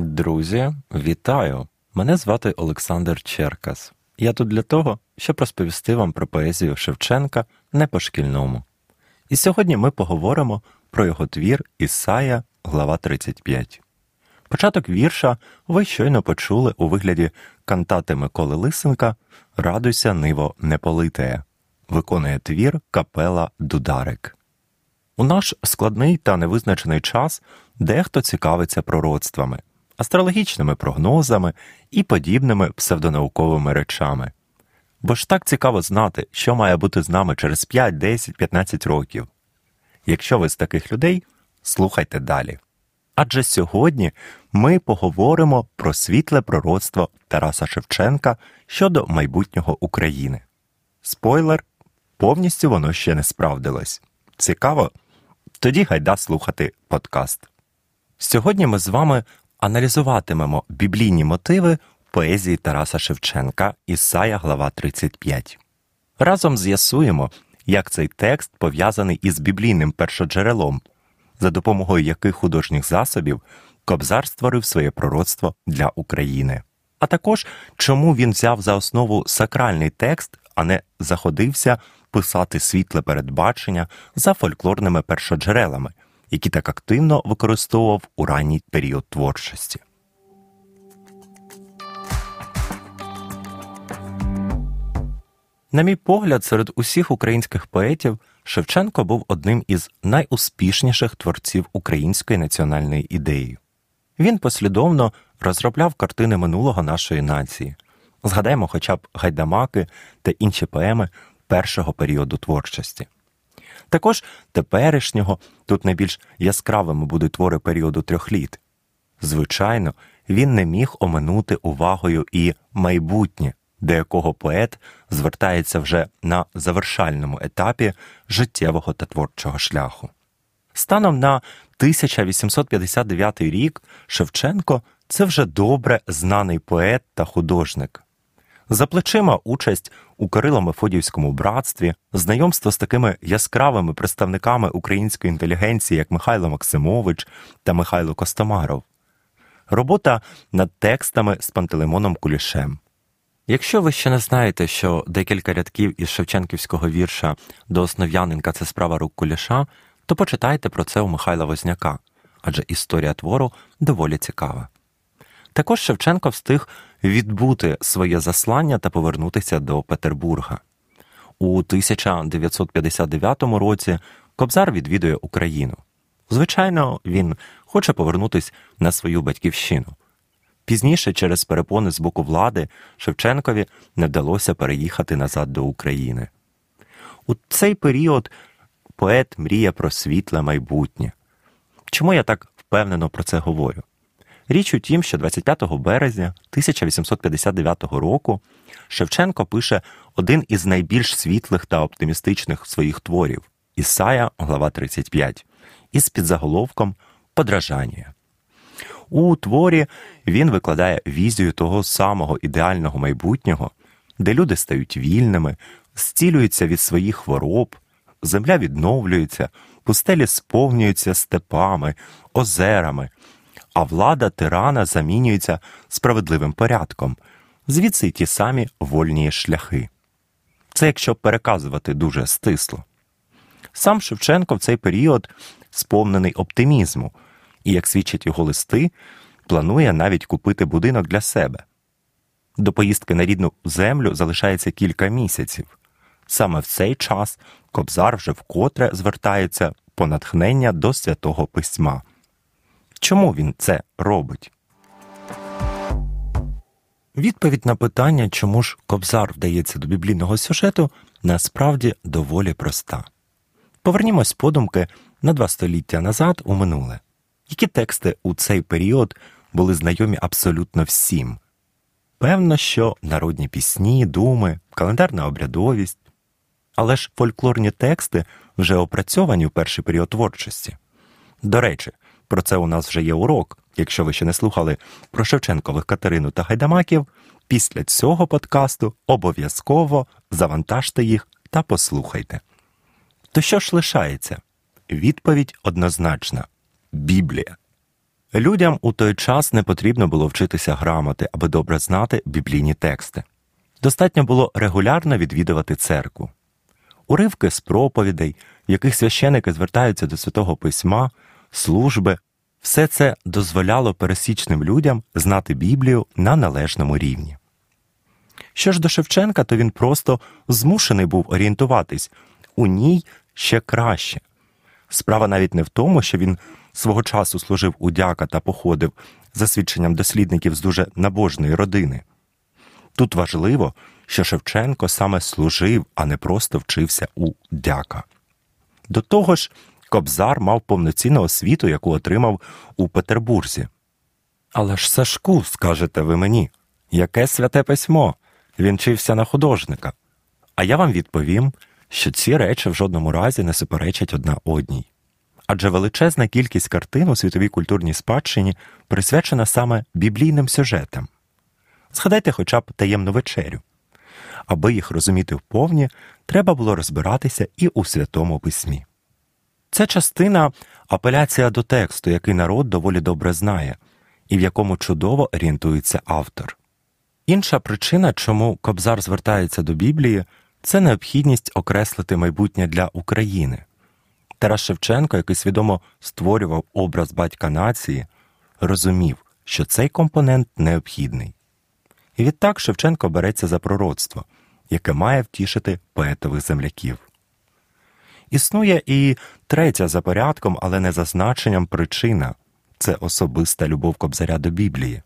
Друзі, вітаю! Мене звати Олександр Черкас. Я тут для того, щоб розповісти вам про поезію Шевченка не по шкільному. І сьогодні ми поговоримо про його твір Ісая, глава 35. Початок вірша ви щойно почули у вигляді кантати Миколи Лисенка Радуйся, ниво неполитеє. Виконує твір капела Дударик. У наш складний та невизначений час дехто цікавиться пророцтвами астрологічними прогнозами і подібними псевдонауковими речами. Бо ж так цікаво знати, що має бути з нами через 5, 10, 15 років. Якщо ви з таких людей, слухайте далі. Адже сьогодні ми поговоримо про світле пророцтво Тараса Шевченка щодо майбутнього України. Спойлер, повністю воно ще не справдилось. Цікаво? Тоді гайда слухати подкаст. Сьогодні ми з вами аналізуватимемо біблійні мотиви поезії Тараса Шевченка Ісая, глава 35. Разом з'ясуємо, як цей текст пов'язаний із біблійним першоджерелом, за допомогою яких художніх засобів Кобзар створив своє пророцтво для України. А також чому він взяв за основу сакральний текст, а не заходився писати світле передбачення за фольклорними першоджерелами які так активно використовував у ранній період творчості. На мій погляд, серед усіх українських поетів Шевченко був одним із найуспішніших творців української національної ідеї. Він послідовно розробляв картини минулого нашої нації. Згадаємо хоча б гайдамаки та інші поеми першого періоду творчості. Також теперішнього тут найбільш яскравими будуть твори періоду трьох літ. Звичайно, він не міг оминути увагою і майбутнє, до якого поет звертається вже на завершальному етапі життєвого та творчого шляху. Станом на 1859 рік Шевченко це вже добре знаний поет та художник. За плечима участь у Кирило-Мефодіївському братстві, знайомство з такими яскравими представниками української інтелігенції, як Михайло Максимович та Михайло Костомаров, робота над текстами з Пантелеймоном Кулішем. Якщо ви ще не знаєте, що декілька рядків із Шевченківського вірша до Основ'яненка це справа рук Куліша, то почитайте про це у Михайла Возняка, адже історія твору доволі цікава. Також Шевченко встиг відбути своє заслання та повернутися до Петербурга. У 1959 році Кобзар відвідує Україну. Звичайно, він хоче повернутися на свою батьківщину. Пізніше, через перепони з боку влади, Шевченкові не вдалося переїхати назад до України. У цей період поет мріє про світле майбутнє. Чому я так впевнено про це говорю? Річ у тім, що 25 березня 1859 року Шевченко пише один із найбільш світлих та оптимістичних своїх творів Ісая, глава 35, із підзаголовком Подражання. У творі він викладає візію того самого ідеального майбутнього, де люди стають вільними, зцілюються від своїх хвороб, земля відновлюється, пустелі сповнюються степами, озерами а влада тирана замінюється справедливим порядком, звідси ті самі вольні шляхи. Це якщо переказувати дуже стисло. Сам Шевченко в цей період сповнений оптимізму, і, як свідчать його листи, планує навіть купити будинок для себе. До поїздки на рідну землю залишається кілька місяців. Саме в цей час Кобзар вже вкотре звертається по натхнення до святого письма. Чому він це робить? Відповідь на питання, чому ж Кобзар вдається до біблійного сюжету, насправді доволі проста. Повернімось подумки на два століття назад у минуле. Які тексти у цей період були знайомі абсолютно всім? Певно, що народні пісні, думи, календарна обрядовість, але ж фольклорні тексти вже опрацьовані в перший період творчості. До речі, про це у нас вже є урок. Якщо ви ще не слухали про Шевченкових Катерину та Гайдамаків, після цього подкасту обов'язково завантажте їх та послухайте. То що ж лишається? Відповідь однозначна Біблія. Людям у той час не потрібно було вчитися грамоти, аби добре знати біблійні тексти. Достатньо було регулярно відвідувати церкву. Уривки з проповідей, в яких священики звертаються до святого письма, служби, все це дозволяло пересічним людям знати Біблію на належному рівні. Що ж до Шевченка, то він просто змушений був орієнтуватись у ній ще краще. Справа навіть не в тому, що він свого часу служив у дяка та походив за свідченням дослідників з дуже набожної родини. Тут важливо, що Шевченко саме служив, а не просто вчився у дяка. До того ж, Кобзар мав повноцінну освіту, яку отримав у Петербурзі. Але ж Сашку, скажете ви мені, яке святе письмо? Він вчився на художника. А я вам відповім, що ці речі в жодному разі не суперечать одна одній. Адже величезна кількість картин у світовій культурній спадщині присвячена саме біблійним сюжетам. Згадайте хоча б таємну вечерю. Аби їх розуміти вповні, треба було розбиратися і у Святому Письмі. Це частина апеляція до тексту, який народ доволі добре знає, і в якому чудово орієнтується автор. Інша причина, чому Кобзар звертається до Біблії, це необхідність окреслити майбутнє для України. Тарас Шевченко, який свідомо створював образ батька нації, розумів, що цей компонент необхідний. І відтак Шевченко береться за пророцтво, яке має втішити поетових земляків. Існує і третя за порядком, але не за значенням причина це особиста любов Кобзаря до Біблії.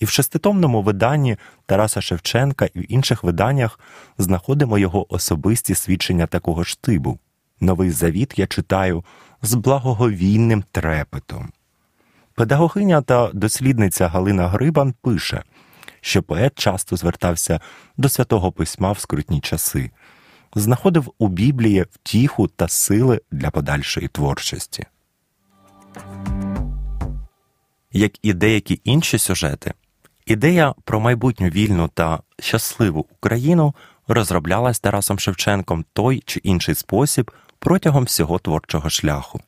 І в шеститомному виданні Тараса Шевченка і в інших виданнях знаходимо його особисті свідчення такого ж тибу. Новий завіт я читаю з благоговійним трепетом. Педагогиня та дослідниця Галина Грибан пише, що поет часто звертався до святого письма в скрутні часи, знаходив у Біблії втіху та сили для подальшої творчості. Як і деякі інші сюжети, ідея про майбутню вільну та щасливу Україну розроблялась Тарасом Шевченком той чи інший спосіб протягом всього творчого шляху.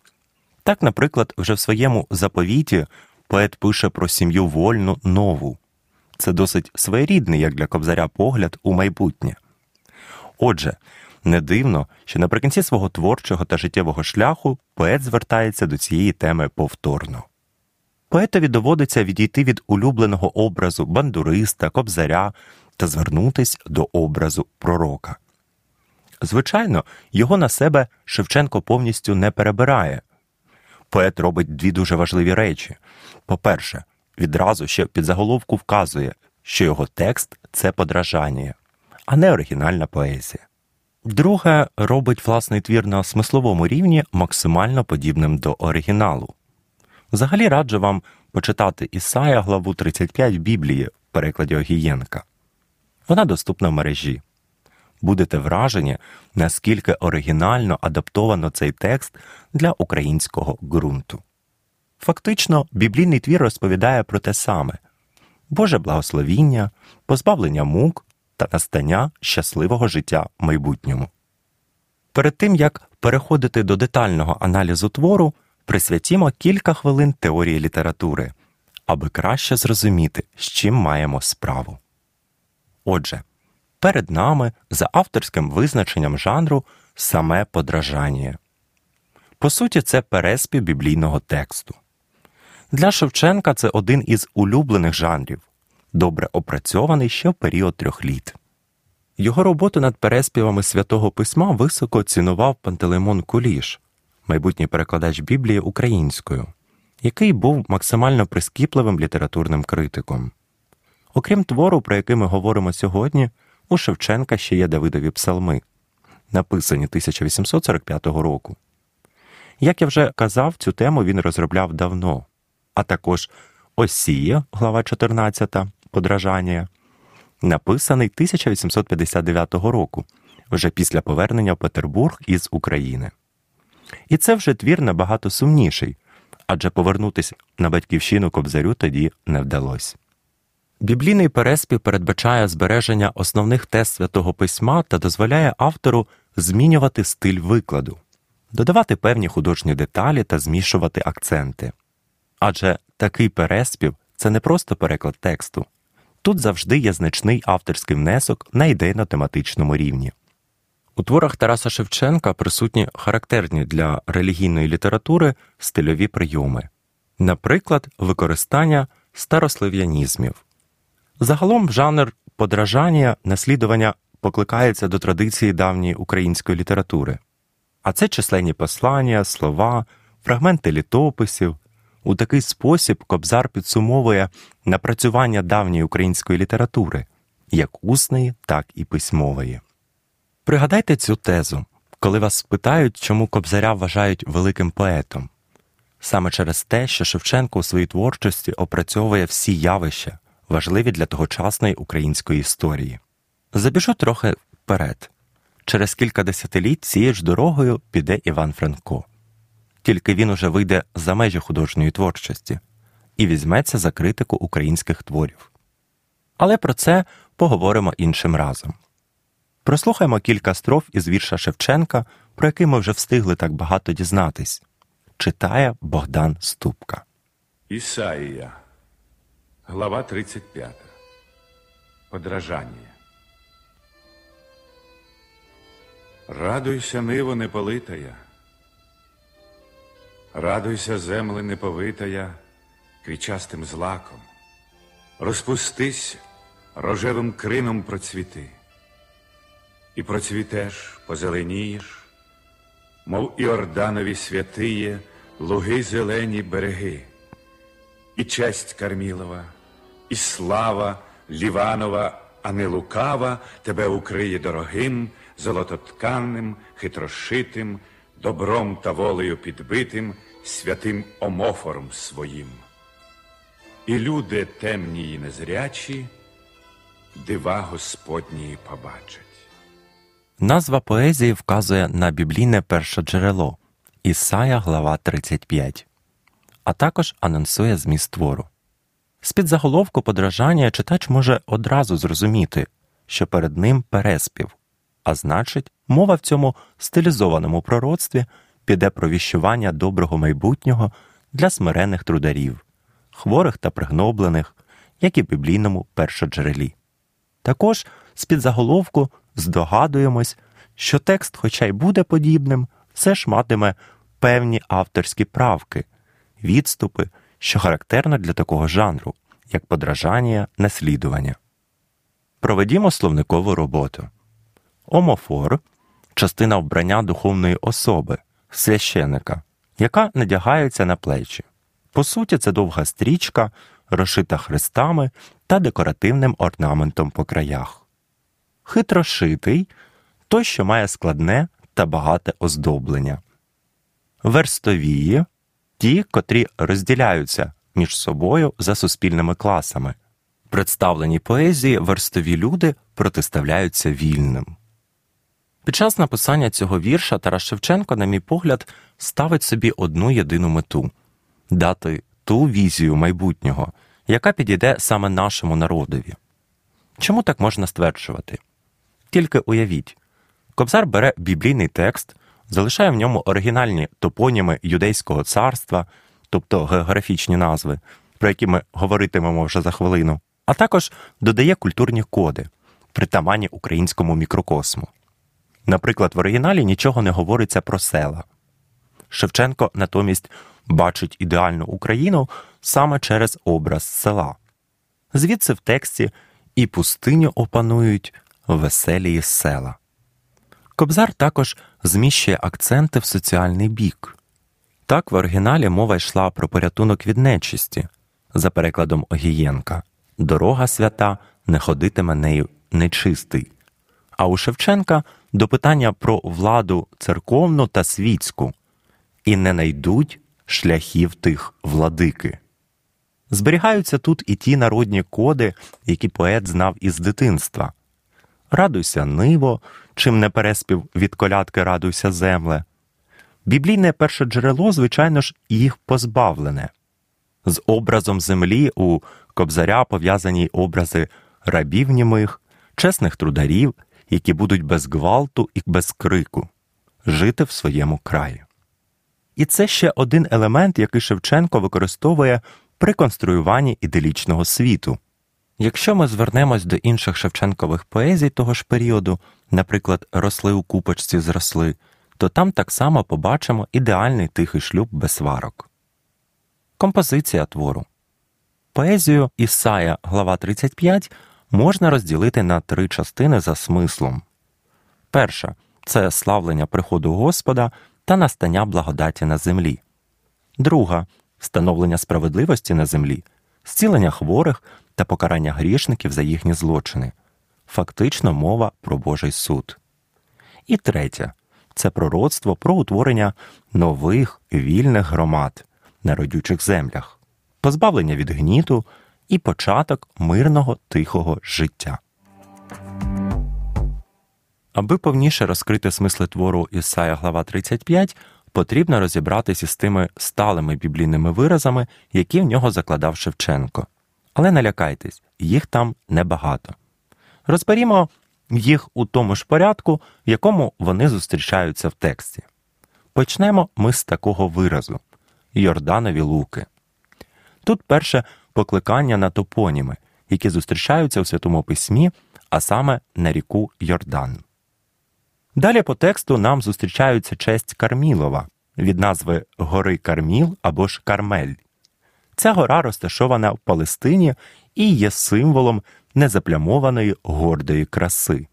Так, наприклад, вже в своєму заповіті поет пише про сім'ю вольну нову. Це досить своєрідний, як для кобзаря, погляд у майбутнє. Отже, не дивно, що наприкінці свого творчого та життєвого шляху поет звертається до цієї теми повторно. Поетові доводиться відійти від улюбленого образу бандуриста, кобзаря та звернутись до образу пророка. Звичайно, його на себе Шевченко повністю не перебирає. Поет робить дві дуже важливі речі. По-перше, відразу ще під заголовку вказує, що його текст це подражання, а не оригінальна поезія. Друге, робить власний твір на смисловому рівні максимально подібним до оригіналу. Взагалі раджу вам почитати Ісая главу 35 Біблії в перекладі Огієнка. Вона доступна в мережі. Будете вражені, наскільки оригінально адаптовано цей текст для українського ґрунту. Фактично, біблійний твір розповідає про те саме Боже благословіння, позбавлення мук та настання щасливого життя в майбутньому. Перед тим як переходити до детального аналізу твору, присвятімо кілька хвилин теорії літератури, аби краще зрозуміти, з чим маємо справу. Отже, перед нами за авторським визначенням жанру саме подражання. По суті, це переспів біблійного тексту. Для Шевченка це один із улюблених жанрів, добре опрацьований ще в період трьох літ. Його роботу над переспівами святого письма високо цінував Пантелеймон Куліш, майбутній перекладач Біблії українською, який був максимально прискіпливим літературним критиком. Окрім твору, про який ми говоримо сьогодні, у Шевченка ще є Давидові псалми, написані 1845 року. Як я вже казав, цю тему він розробляв давно, а також Осія, глава 14, подражання, написаний 1859 року, вже після повернення в Петербург із України. І це вже твір набагато сумніший, адже повернутися на батьківщину кобзарю тоді не вдалося. Біблійний переспів передбачає збереження основних тез святого письма та дозволяє автору змінювати стиль викладу, додавати певні художні деталі та змішувати акценти. Адже такий переспів це не просто переклад тексту. Тут завжди є значний авторський внесок на ідейно-тематичному рівні. У творах Тараса Шевченка присутні характерні для релігійної літератури стильові прийоми, наприклад, використання старослов'янізмів. Загалом жанр подражання, наслідування покликається до традиції давньої української літератури, а це численні послання, слова, фрагменти літописів. У такий спосіб Кобзар підсумовує напрацювання давньої української літератури, як усної, так і письмової. Пригадайте цю тезу, коли вас спитають, чому Кобзаря вважають великим поетом, саме через те, що Шевченко у своїй творчості опрацьовує всі явища, важливі для тогочасної української історії. Забіжу трохи вперед. Через кілька десятиліть цією ж дорогою піде Іван Франко. Тільки він уже вийде за межі художньої творчості і візьметься за критику українських творів. Але про це поговоримо іншим разом. Прослухаймо кілька строф із вірша Шевченка, про який ми вже встигли так багато дізнатись. Читає Богдан Ступка. Ісаїя, глава 35. Подражання. Радуйся, ниво неполитая, радуйся, земле неповитая, квічастим злаком, розпустись рожевим крином процвіти, і процвітеш, позеленієш, мов Іорданові святиє, луги зелені береги, і честь Кармілова, і слава Ліванова, а не лукава, тебе укриє дорогим, золототканним, хитрошитим, добром та волею підбитим, святим омофором своїм. І люди темні й незрячі, дива Господні побачать. Назва поезії вказує на біблійне першоджерело Ісая, глава 35, а також анонсує зміст твору. З-під заголовку подражання читач може одразу зрозуміти, що перед ним переспів, а значить, мова в цьому стилізованому пророцтві піде про віщування доброго майбутнього для смирених трударів, хворих та пригноблених, як і в біблійному першоджерелі. Також з-під заголовку здогадуємось, що текст, хоча й буде подібним, все ж матиме певні авторські правки, відступи, що характерно для такого жанру, як подражання, наслідування. Проведімо словникову роботу. Омофор частина вбрання духовної особи, священика, яка надягається на плечі. По суті, це довга стрічка, розшита хрестами та декоративним орнаментом по краях. Хитрошитий той, що має складне та багате оздоблення. Верстовії ті, котрі розділяються між собою за суспільними класами. Представлені поезії верстові люди протиставляються вільним. Під час написання цього вірша Тарас Шевченко, на мій погляд, ставить собі одну єдину мету дати ту візію майбутнього, яка підійде саме нашому народові. Чому так можна стверджувати? Тільки уявіть, Кобзар бере біблійний текст, залишає в ньому оригінальні топоніми юдейського царства, тобто географічні назви, про які ми говоритимемо вже за хвилину, а також додає культурні коди, притаманні українському мікрокосму. Наприклад, в оригіналі нічого не говориться про села. Шевченко натомість бачить ідеальну Україну саме через образ села. Звідси в тексті і пустиню опанують веселі села. Кобзар також зміщує акценти в соціальний бік. Так в оригіналі мова йшла про порятунок від нечисті, за перекладом Огієнка Дорога свята не ходитиме нею нечистий. А у Шевченка до питання про владу церковну та світську, і не найдуть шляхів тих владики. Зберігаються тут і ті народні коди, які поет знав із дитинства. Радуйся, ниво, чим не переспів від колядки радуйся земле. Біблійне перше джерело, звичайно ж, їх позбавлене. З образом землі у кобзаря пов'язані образи рабів німих, чесних трударів, які будуть без гвалту і без крику, жити в своєму краї. І це ще один елемент, який Шевченко використовує при конструюванні іделічного світу. Якщо ми звернемось до інших Шевченкових поезій того ж періоду, наприклад, росли у купочці зросли, то там так само побачимо ідеальний тихий шлюб без сварок. Композиція твору Поезію Ісая, глава 35, можна розділити на три частини за смислом. Перша це славлення приходу Господа та настання благодаті на землі. Друга встановлення справедливості на землі, зцілення хворих та покарання грішників за їхні злочини. Фактично мова про Божий суд. І третя це пророцтво про утворення нових вільних громад на родючих землях, позбавлення від гніту і початок мирного тихого життя. Аби повніше розкрити смисли твору Ісая глава 35, потрібно розібратися з тими сталими біблійними виразами, які в нього закладав Шевченко. Але не лякайтесь, їх там небагато. Розберімо їх у тому ж порядку, в якому вони зустрічаються в тексті. Почнемо ми з такого виразу Йорданові луки. Тут перше покликання на топоніми, які зустрічаються у Святому Письмі, а саме на ріку Йордан. Далі по тексту нам зустрічаються честь Кармілова від назви Гори Карміл або ж Кармель. Ця гора розташована в Палестині і є символом незаплямованої гордої краси.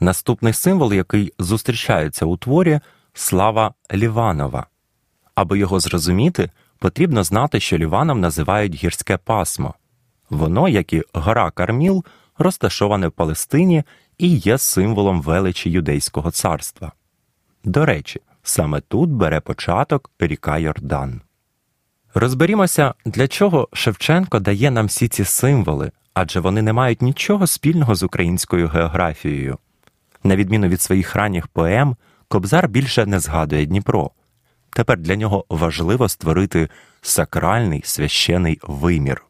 Наступний символ, який зустрічається у творі слава Ліванова. Аби його зрозуміти, потрібно знати, що Ліваном називають гірське пасмо. Воно, як і гора Карміл, розташоване в Палестині і є символом величі юдейського царства. До речі, саме тут бере початок ріка Йордан. Розберімося, для чого Шевченко дає нам всі ці символи, адже вони не мають нічого спільного з українською географією. На відміну від своїх ранніх поем, Кобзар більше не згадує Дніпро. Тепер для нього важливо створити сакральний священий вимір.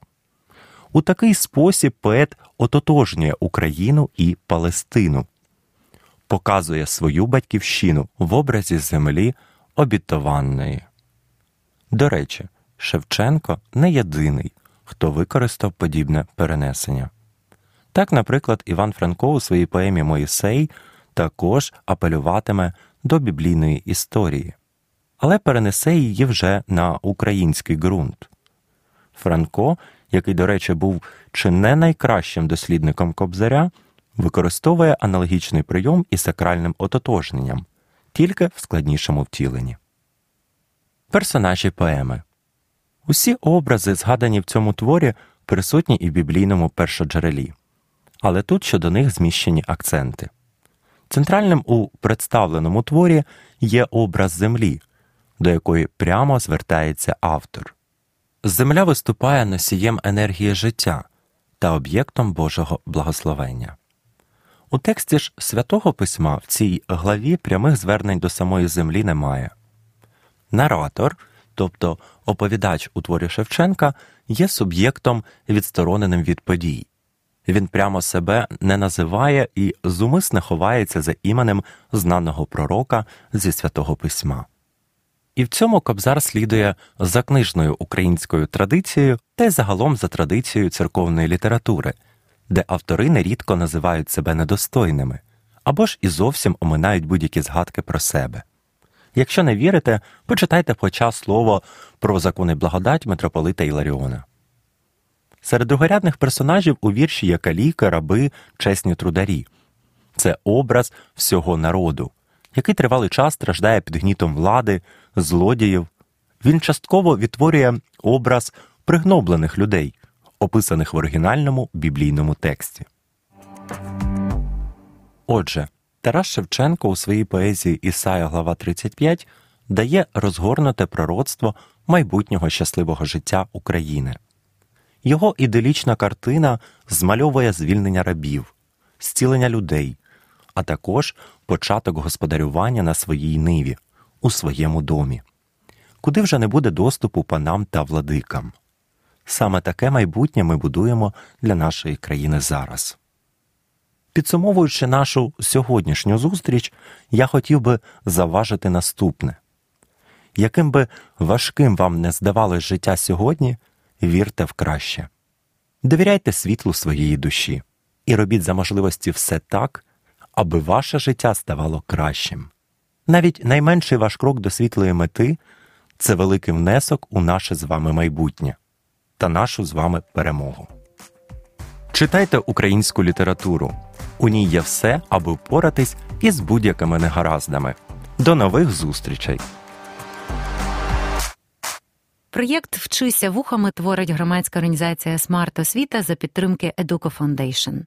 У такий спосіб поет ототожнює Україну і Палестину, показує свою батьківщину в образі землі обітованої. До речі, Шевченко не єдиний, хто використав подібне перенесення. Так, наприклад, Іван Франко у своїй поемі Моїсей також апелюватиме до біблійної історії, але перенесе її вже на український ґрунт. Франко, який, до речі, був чи не найкращим дослідником кобзаря, використовує аналогічний прийом із сакральним ототожненням, тільки в складнішому втіленні. Персонажі поеми Усі образи, згадані в цьому творі, присутні і в біблійному першоджерелі, але тут щодо них зміщені акценти. Центральним у представленому творі є образ землі, до якої прямо звертається автор. Земля виступає носієм енергії життя та об'єктом Божого благословення. У тексті ж святого письма в цій главі прямих звернень до самої землі немає. Наратор – тобто оповідач у творі Шевченка, є суб'єктом, відстороненим від подій. Він прямо себе не називає і зумисне ховається за іменем знаного пророка зі святого письма. І в цьому Кобзар слідує за книжною українською традицією та й загалом за традицією церковної літератури, де автори нерідко називають себе недостойними або ж і зовсім оминають будь-які згадки про себе. Якщо не вірите, почитайте хоча слово про закони благодать митрополита Іларіона. Серед другорядних персонажів у вірші є каліки, раби, чесні трударі. Це образ всього народу, який тривалий час страждає під гнітом влади, злодіїв. Він частково відтворює образ пригноблених людей, описаних в оригінальному біблійному тексті. Отже, Тарас Шевченко у своїй поезії Ісая, глава 35 дає розгорнуте пророцтво майбутнього щасливого життя України. Його іделічна картина змальовує звільнення рабів, зцілення людей, а також початок господарювання на своїй ниві, у своєму домі, куди вже не буде доступу панам та владикам. Саме таке майбутнє ми будуємо для нашої країни зараз. Підсумовуючи нашу сьогоднішню зустріч, я хотів би заважити наступне яким би важким вам не здавалось життя сьогодні, вірте в краще. Довіряйте світлу своєї душі і робіть за можливості все так, аби ваше життя ставало кращим. Навіть найменший ваш крок до світлої мети це великий внесок у наше з вами майбутнє та нашу з вами перемогу. Читайте українську літературу. У ній є все, аби впоратись із будь-якими негараздами. До нових зустрічей! Проєкт Вчися вухами творить громадська організація Смарт Освіта за підтримки Educo Foundation.